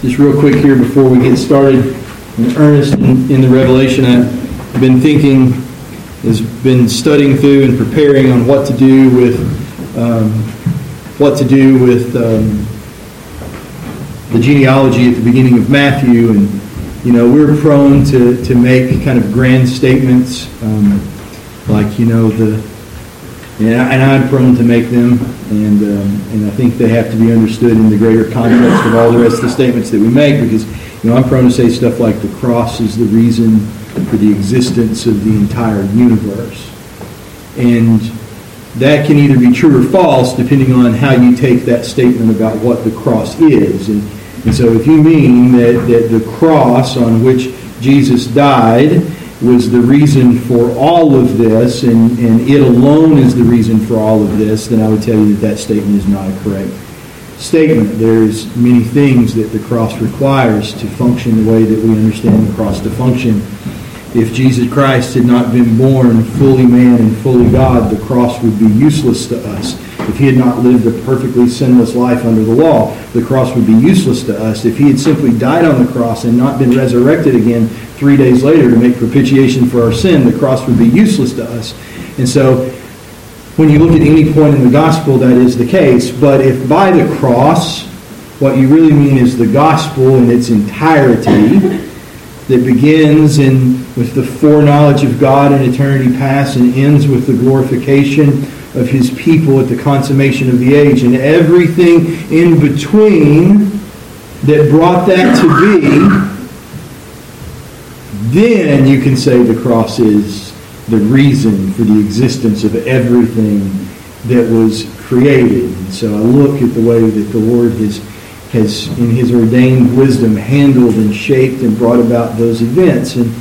just real quick here before we get started. In earnest in, in the Revelation, I've been thinking, has been studying through and preparing on what to do with um, what to do with um, the genealogy at the beginning of Matthew, and you know we're prone to to make kind of grand statements, um, like you know the and, I, and I'm prone to make them, and um, and I think they have to be understood in the greater context of all the rest of the statements that we make, because you know I'm prone to say stuff like the cross is the reason for the existence of the entire universe, and that can either be true or false depending on how you take that statement about what the cross is, and and so if you mean that that the cross on which Jesus died was the reason for all of this, and, and it alone is the reason for all of this, then I would tell you that that statement is not a correct statement. There's many things that the cross requires to function the way that we understand the cross to function. If Jesus Christ had not been born fully man and fully God, the cross would be useless to us. If he had not lived a perfectly sinless life under the law, the cross would be useless to us. If he had simply died on the cross and not been resurrected again three days later to make propitiation for our sin, the cross would be useless to us. And so, when you look at any point in the gospel, that is the case. But if by the cross, what you really mean is the gospel in its entirety, that begins in with the foreknowledge of God in eternity past and ends with the glorification of his people at the consummation of the age and everything in between that brought that to be, then you can say the cross is the reason for the existence of everything that was created. And so I look at the way that the Lord has, has, in his ordained wisdom, handled and shaped and brought about those events. And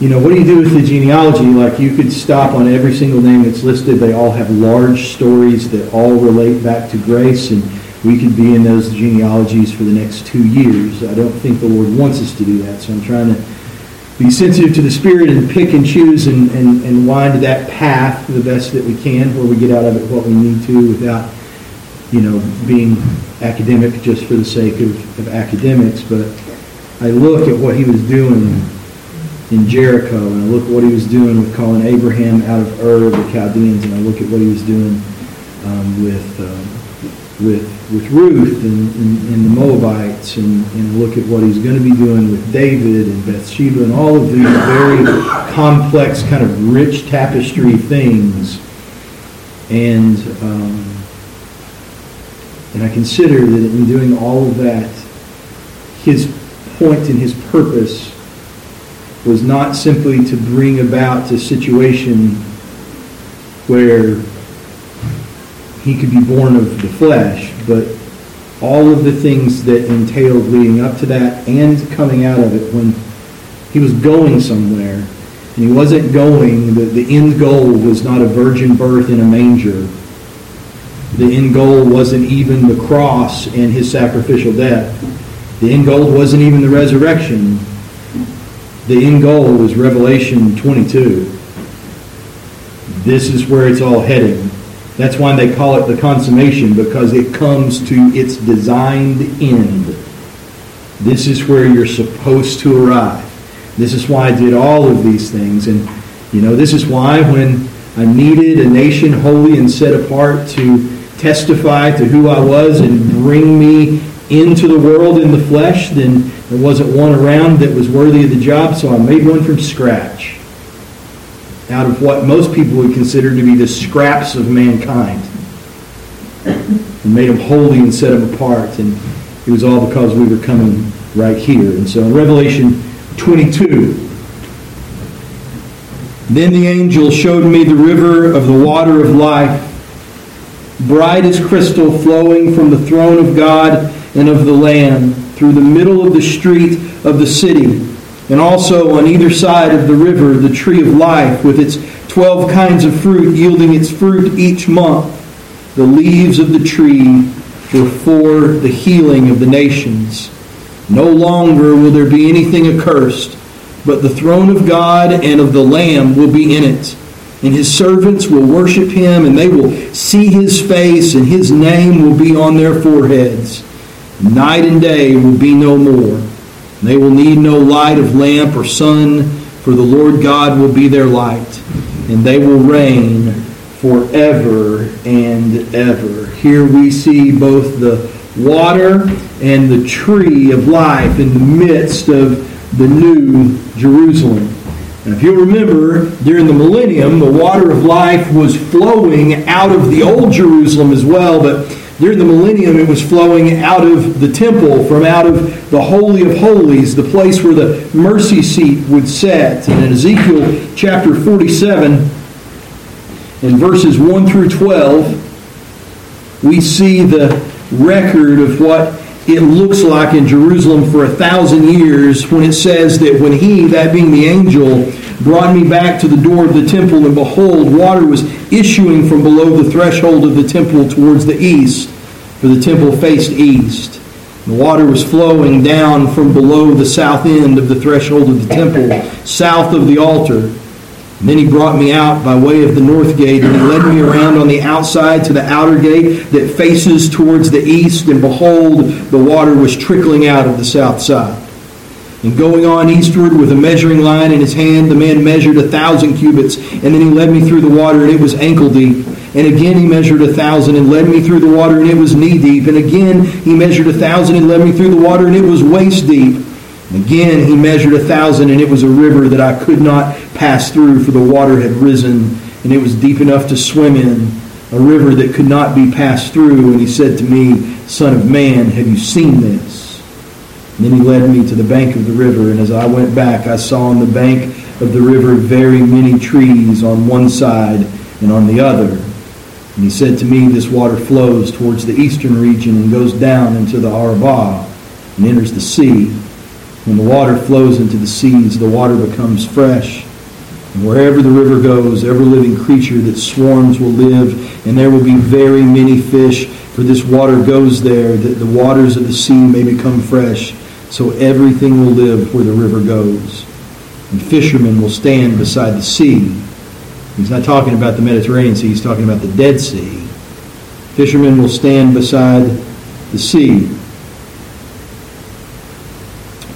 you know, what do you do with the genealogy? Like, you could stop on every single name that's listed. They all have large stories that all relate back to grace, and we could be in those genealogies for the next two years. I don't think the Lord wants us to do that, so I'm trying to be sensitive to the Spirit and pick and choose and, and, and wind that path the best that we can, where we get out of it what we need to without, you know, being academic just for the sake of, of academics. But I look at what he was doing in Jericho, and I look at what he was doing with calling Abraham out of Ur the Chaldeans, and I look at what he was doing um, with, um, with, with Ruth and, and, and, the Moabites, and, and look at what he's going to be doing with David and Bathsheba, and all of these very complex, kind of rich tapestry things. And, um, and I consider that in doing all of that, his point and his purpose was not simply to bring about a situation where he could be born of the flesh, but all of the things that entailed leading up to that and coming out of it when he was going somewhere. And he wasn't going, the, the end goal was not a virgin birth in a manger. The end goal wasn't even the cross and his sacrificial death. The end goal wasn't even the resurrection the end goal was Revelation 22. This is where it's all heading. That's why they call it the consummation, because it comes to its designed end. This is where you're supposed to arrive. This is why I did all of these things. And, you know, this is why when I needed a nation holy and set apart to testify to who I was and bring me into the world in the flesh, then there wasn't one around that was worthy of the job, so I made one from scratch. Out of what most people would consider to be the scraps of mankind. And made them holy and set them apart. And it was all because we were coming right here. And so in Revelation 22, then the angel showed me the river of the water of life, bright as crystal, flowing from the throne of God and of the Lamb through the middle of the street of the city. And also on either side of the river, the tree of life with its 12 kinds of fruit, yielding its fruit each month. The leaves of the tree were for the healing of the nations. No longer will there be anything accursed, but the throne of God and of the Lamb will be in it. And his servants will worship him, and they will see his face, and his name will be on their foreheads. Night and day will be no more. They will need no light of lamp or sun, for the Lord God will be their light, and they will reign forever and ever. Here we see both the water and the tree of life in the midst of the new Jerusalem. And if you'll remember, during the millennium, the water of life was flowing out of the old Jerusalem as well, but during the millennium, it was flowing out of the temple, from out of the Holy of Holies, the place where the mercy seat would set. And in Ezekiel chapter 47, in verses 1 through 12, we see the record of what it looks like in Jerusalem for a thousand years when it says that when he, that being the angel, brought me back to the door of the temple, and behold, water was issuing from below the threshold of the temple towards the east, for the temple faced east. The water was flowing down from below the south end of the threshold of the temple, south of the altar. And then he brought me out by way of the north gate, and he led me around on the outside to the outer gate that faces towards the east, and behold, the water was trickling out of the south side. And going on eastward with a measuring line in his hand, the man measured a thousand cubits, and then he led me through the water, and it was ankle deep. And again he measured a thousand and led me through the water, and it was knee deep. And again he measured a thousand and led me through the water, and it was waist deep. And again he measured a thousand, and it was a river that I could not pass through, for the water had risen, and it was deep enough to swim in, a river that could not be passed through. And he said to me, Son of man, have you seen this? And then he led me to the bank of the river, and as I went back, I saw on the bank of the river very many trees on one side and on the other. And he said to me, This water flows towards the eastern region and goes down into the Arabah and enters the sea. When the water flows into the seas, the water becomes fresh. And wherever the river goes, every living creature that swarms will live, and there will be very many fish, for this water goes there, that the waters of the sea may become fresh so everything will live where the river goes. And fishermen will stand beside the sea. He's not talking about the Mediterranean Sea, he's talking about the Dead Sea. Fishermen will stand beside the sea.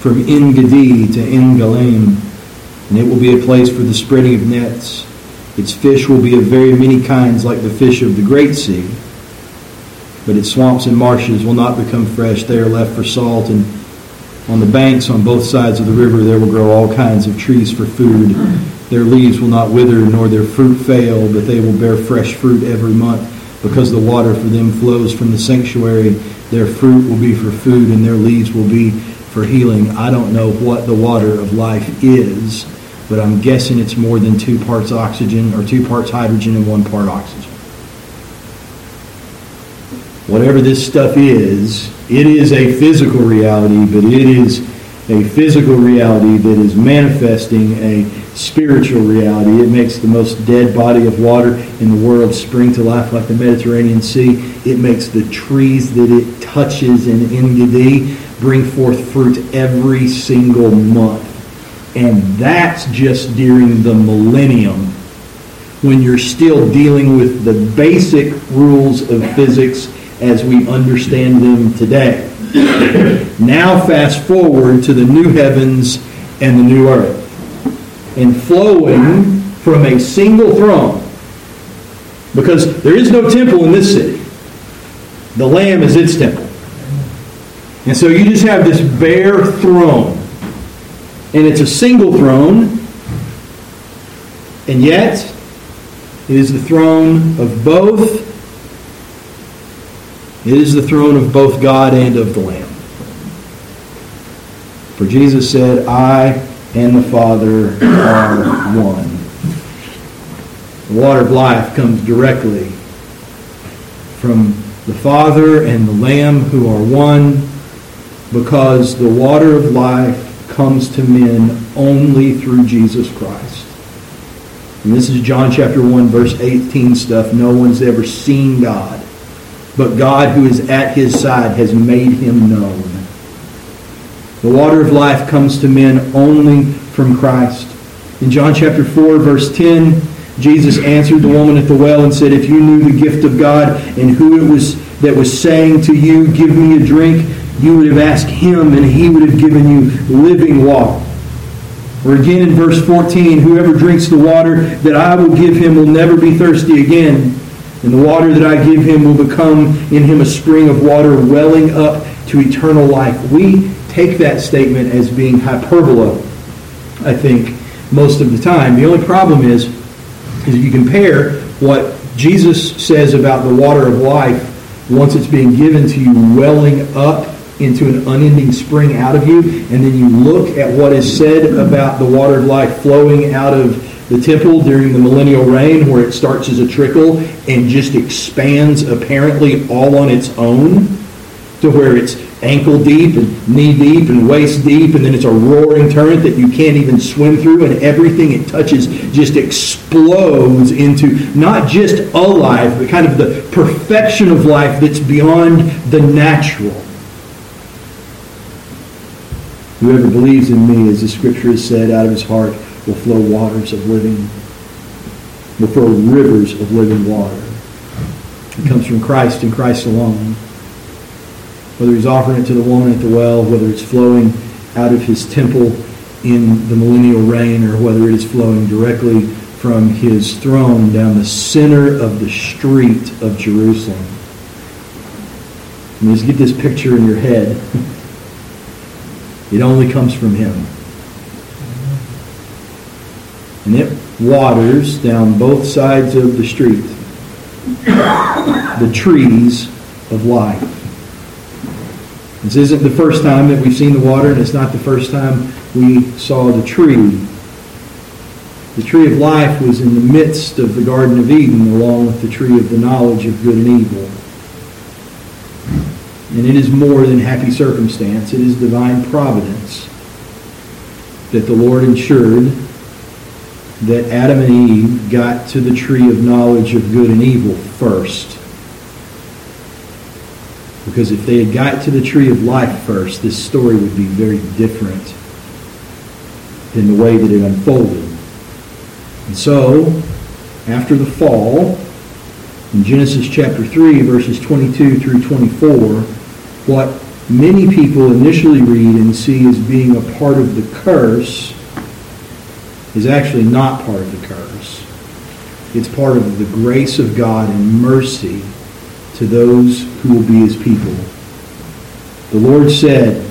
From En Gedi to En Galim, and it will be a place for the spreading of nets. Its fish will be of very many kinds, like the fish of the great sea. But its swamps and marshes will not become fresh. They are left for salt and on the banks on both sides of the river there will grow all kinds of trees for food. Their leaves will not wither, nor their fruit fail, but they will bear fresh fruit every month, because the water for them flows from the sanctuary. Their fruit will be for food, and their leaves will be for healing. I don't know what the water of life is, but I'm guessing it's more than two parts oxygen, or two parts hydrogen and one part oxygen. Whatever this stuff is, it is a physical reality, but it is a physical reality that is manifesting a spiritual reality. It makes the most dead body of water in the world spring to life like the Mediterranean Sea. It makes the trees that it touches in En bring forth fruit every single month. And that's just during the millennium when you're still dealing with the basic rules of physics as we understand them today. Now, fast forward to the new heavens and the new earth. And flowing from a single throne, because there is no temple in this city, the Lamb is its temple. And so you just have this bare throne. And it's a single throne, and yet it is the throne of both it is the throne of both God and of the Lamb. For Jesus said, I and the Father are one. The water of life comes directly from the Father and the Lamb who are one because the water of life comes to men only through Jesus Christ. And this is John chapter 1 verse 18 stuff. No one's ever seen God but God who is at his side has made him known. The water of life comes to men only from Christ. In John chapter 4, verse 10, Jesus answered the woman at the well and said, If you knew the gift of God and who it was that was saying to you, Give me a drink, you would have asked him and he would have given you living water. Or again in verse 14, whoever drinks the water that I will give him will never be thirsty again. And the water that I give him will become in him a spring of water welling up to eternal life. We take that statement as being hyperbola, I think, most of the time. The only problem is, is if you compare what Jesus says about the water of life once it's being given to you welling up into an unending spring out of you, and then you look at what is said about the water of life flowing out of the temple during the millennial reign, where it starts as a trickle and just expands apparently all on its own to where it's ankle deep and knee deep and waist deep, and then it's a roaring torrent that you can't even swim through, and everything it touches just explodes into not just a life, but kind of the perfection of life that's beyond the natural. Whoever believes in me, as the scripture has said, out of his heart will flow waters of living, will flow rivers of living water. It comes from Christ and Christ alone whether he's offering it to the woman at the well, whether it's flowing out of his temple in the millennial reign, or whether it is flowing directly from his throne down the center of the street of Jerusalem. And just get this picture in your head. It only comes from him. And it waters down both sides of the street the trees of life. This isn't the first time that we've seen the water, and it's not the first time we saw the tree. The tree of life was in the midst of the Garden of Eden, along with the tree of the knowledge of good and evil. And it is more than happy circumstance. It is divine providence that the Lord ensured that Adam and Eve got to the tree of knowledge of good and evil first. Because if they had got to the tree of life first, this story would be very different than the way that it unfolded. And so, after the fall, in Genesis chapter 3, verses 22 through 24, what many people initially read and see as being a part of the curse is actually not part of the curse. It's part of the grace of God and mercy to those who will be his people. The Lord said,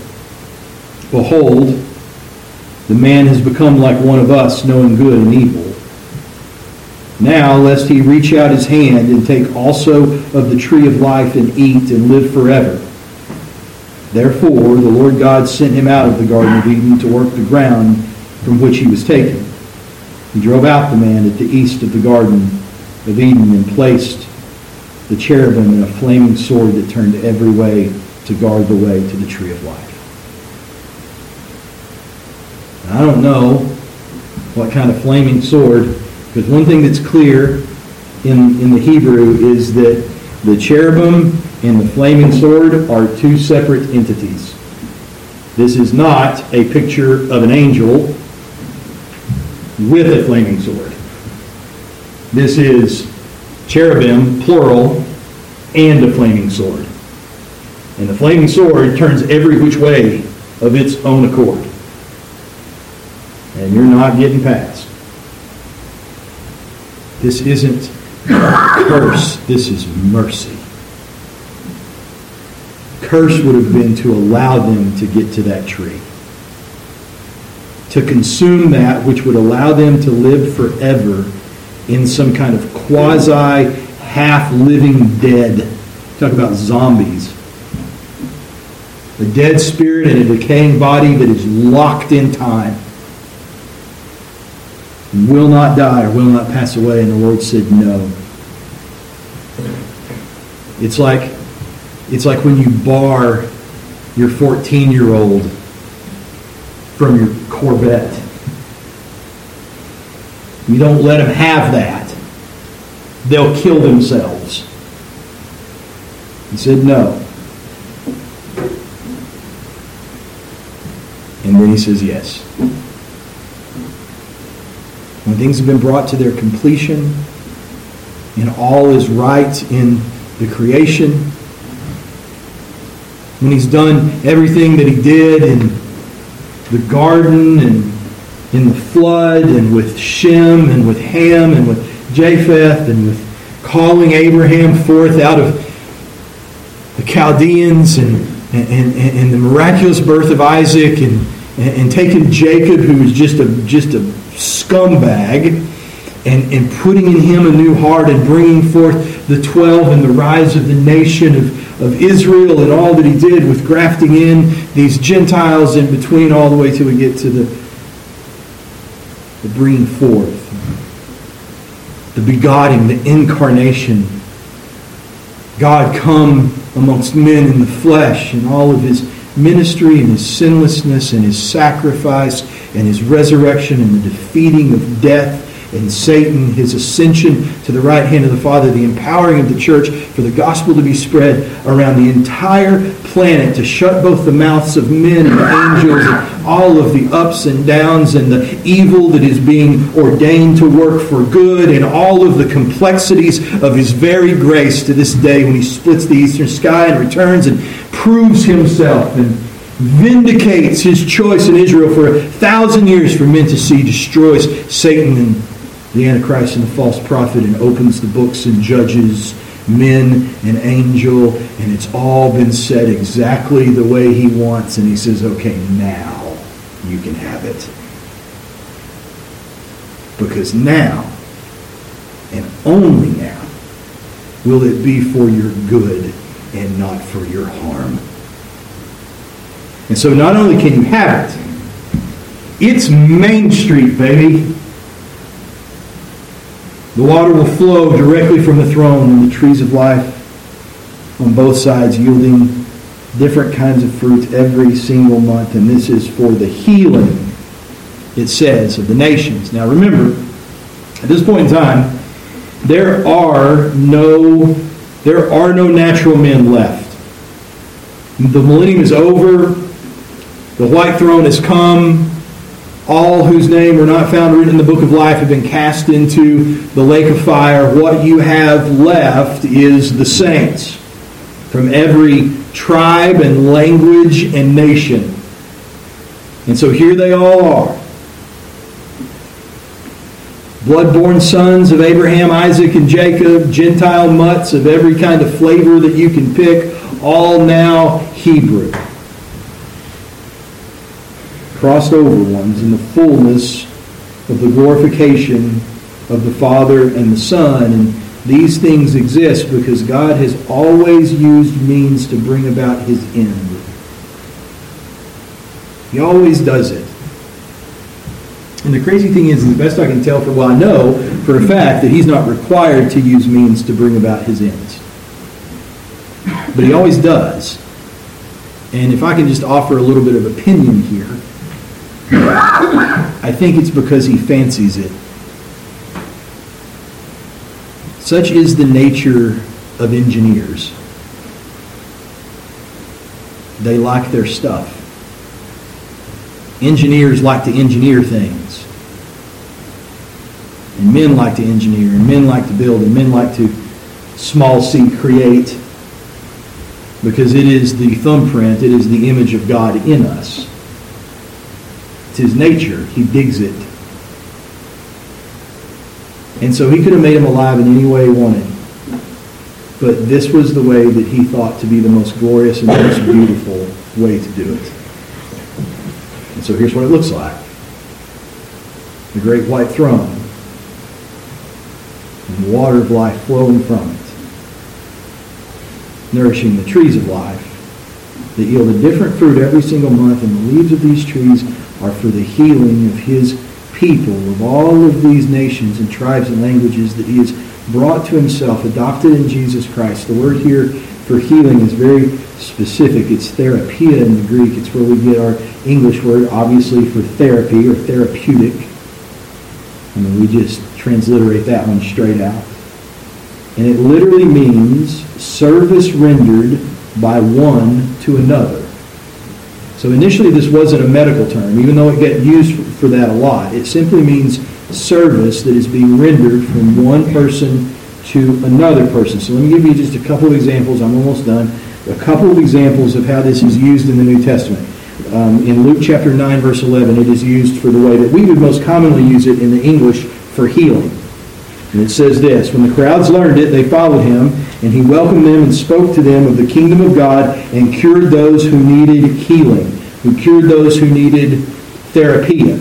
Behold, the man has become like one of us, knowing good and evil. Now, lest he reach out his hand and take also of the tree of life and eat and live forever. Therefore, the Lord God sent him out of the Garden of Eden to work the ground from which he was taken. He drove out the man at the east of the Garden of Eden and placed the cherubim and a flaming sword that turned every way to guard the way to the tree of life. I don't know what kind of flaming sword, because one thing that's clear in, in the Hebrew is that the cherubim and the flaming sword are two separate entities. This is not a picture of an angel with a flaming sword. This is cherubim, plural, and a flaming sword. And the flaming sword turns every which way of its own accord. And you're not getting past. This isn't curse, this is mercy. Curse would have been to allow them to get to that tree. To consume that which would allow them to live forever in some kind of quasi half living dead. Talk about zombies. A dead spirit in a decaying body that is locked in time. Will not die or will not pass away. And the Lord said, No. It's like it's like when you bar your 14 year old from your Corvette. You don't let them have that. They'll kill themselves. He said, No. And then he says, Yes. When things have been brought to their completion and all is right in the creation, when he's done everything that he did in the garden and in the flood and with Shem and with Ham and with Japheth and with calling Abraham forth out of the Chaldeans and, and, and, and the miraculous birth of Isaac and, and, taking Jacob, who was just a, just a scumbag, and, and putting in him a new heart and bringing forth the 12 and the rise of the nation of, of Israel and all that he did with grafting in these Gentiles in between all the way till we get to the, the bringing forth, the begotten, the incarnation. God come amongst men in the flesh and all of his ministry and his sinlessness and his sacrifice and his resurrection and the defeating of death and Satan, his ascension to the right hand of the Father, the empowering of the church for the gospel to be spread around the entire planet to shut both the mouths of men and angels and all of the ups and downs and the evil that is being ordained to work for good and all of the complexities of his very grace to this day when he splits the eastern sky and returns and proves himself and vindicates his choice in Israel for a thousand years for men to see, destroys Satan and the Antichrist and the false prophet and opens the books and judges men and angel, and it's all been said exactly the way he wants, and he says, okay, now you can have it. Because now, and only now, will it be for your good and not for your harm. And so not only can you have it, it's Main Street, baby. The water will flow directly from the throne and the trees of life on both sides, yielding different kinds of fruits every single month. And this is for the healing, it says, of the nations. Now remember, at this point in time, there are no there are no natural men left. The millennium is over. The white throne has come all whose name are not found written in the book of life have been cast into the lake of fire. What you have left is the saints from every tribe and language and nation. And so here they all are. Blood-born sons of Abraham, Isaac, and Jacob, Gentile mutts of every kind of flavor that you can pick, all now Hebrew crossed over ones in the fullness of the glorification of the Father and the Son. And these things exist because God has always used means to bring about his end. He always does it. And the crazy thing is, the best I can tell for, well, I know for a fact that he's not required to use means to bring about his ends. But he always does. And if I can just offer a little bit of opinion here, I think it's because he fancies it. Such is the nature of engineers. They like their stuff. Engineers like to engineer things. And men like to engineer, and men like to build, and men like to small c create because it is the thumbprint, it is the image of God in us. It's his nature. He digs it. And so he could have made him alive in any way he wanted. But this was the way that he thought to be the most glorious and most beautiful way to do it. And so here's what it looks like. The great white throne. And the water of life flowing from it. Nourishing the trees of life that yield a different fruit every single month. And the leaves of these trees are for the healing of his people, of all of these nations and tribes and languages that he has brought to himself, adopted in Jesus Christ. The word here for healing is very specific. It's therapia in the Greek. It's where we get our English word, obviously, for therapy or therapeutic. I mean, we just transliterate that one straight out. And it literally means service rendered by one to another. So initially this wasn't a medical term, even though it got used for that a lot. It simply means service that is being rendered from one person to another person. So let me give you just a couple of examples. I'm almost done. a couple of examples of how this is used in the New Testament. Um, in Luke chapter 9, verse 11, it is used for the way that we would most commonly use it in the English for healing. And it says this When the crowds learned it, they followed him, and he welcomed them and spoke to them of the kingdom of God and cured those who needed healing, who cured those who needed therapia,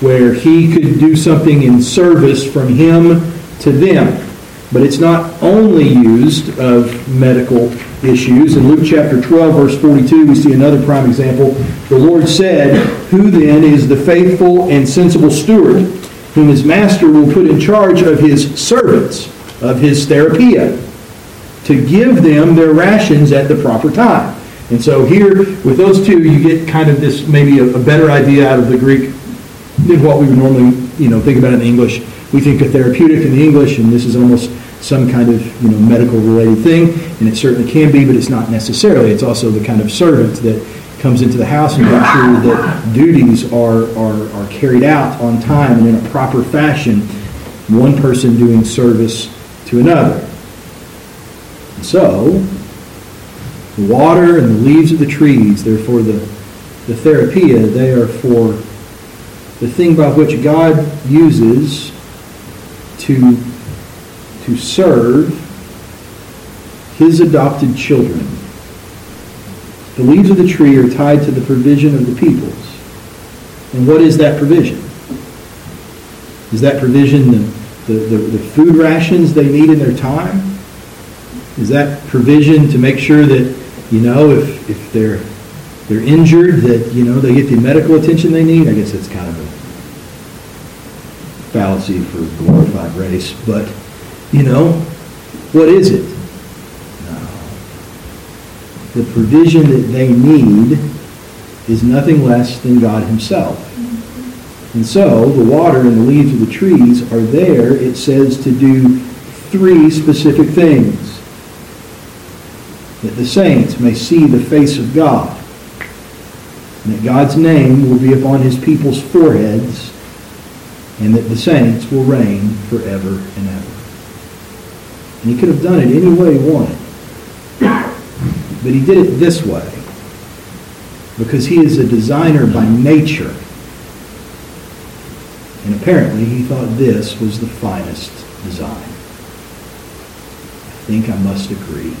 where he could do something in service from him to them. But it's not only used of medical issues. In Luke chapter 12, verse 42, we see another prime example. The Lord said, Who then is the faithful and sensible steward, whom his master will put in charge of his servants, of his therapia, to give them their rations at the proper time? And so here, with those two, you get kind of this maybe a, a better idea out of the Greek than what we would normally, you know, think about in English. We think of therapeutic in the English, and this is almost some kind of you know medical related thing, and it certainly can be, but it's not necessarily. It's also the kind of servant that comes into the house and makes sure that duties are, are, are carried out on time and in a proper fashion, one person doing service to another. And so, the water and the leaves of the trees, therefore the, the therapia, they are for the thing by which God uses to to serve his adopted children. The leaves of the tree are tied to the provision of the peoples. And what is that provision? Is that provision the, the, the, the food rations they need in their time? Is that provision to make sure that, you know, if, if they're they're injured, that, you know, they get the medical attention they need? I guess that's kind of a fallacy for glorified race, but you know, what is it? The provision that they need is nothing less than God Himself. And so the water and the leaves of the trees are there, it says, to do three specific things. That the saints may see the face of God, and that God's name will be upon His people's foreheads, and that the saints will reign forever and ever. And he could have done it any way he wanted. But he did it this way because he is a designer by nature. And apparently he thought this was the finest design. I think I must agree.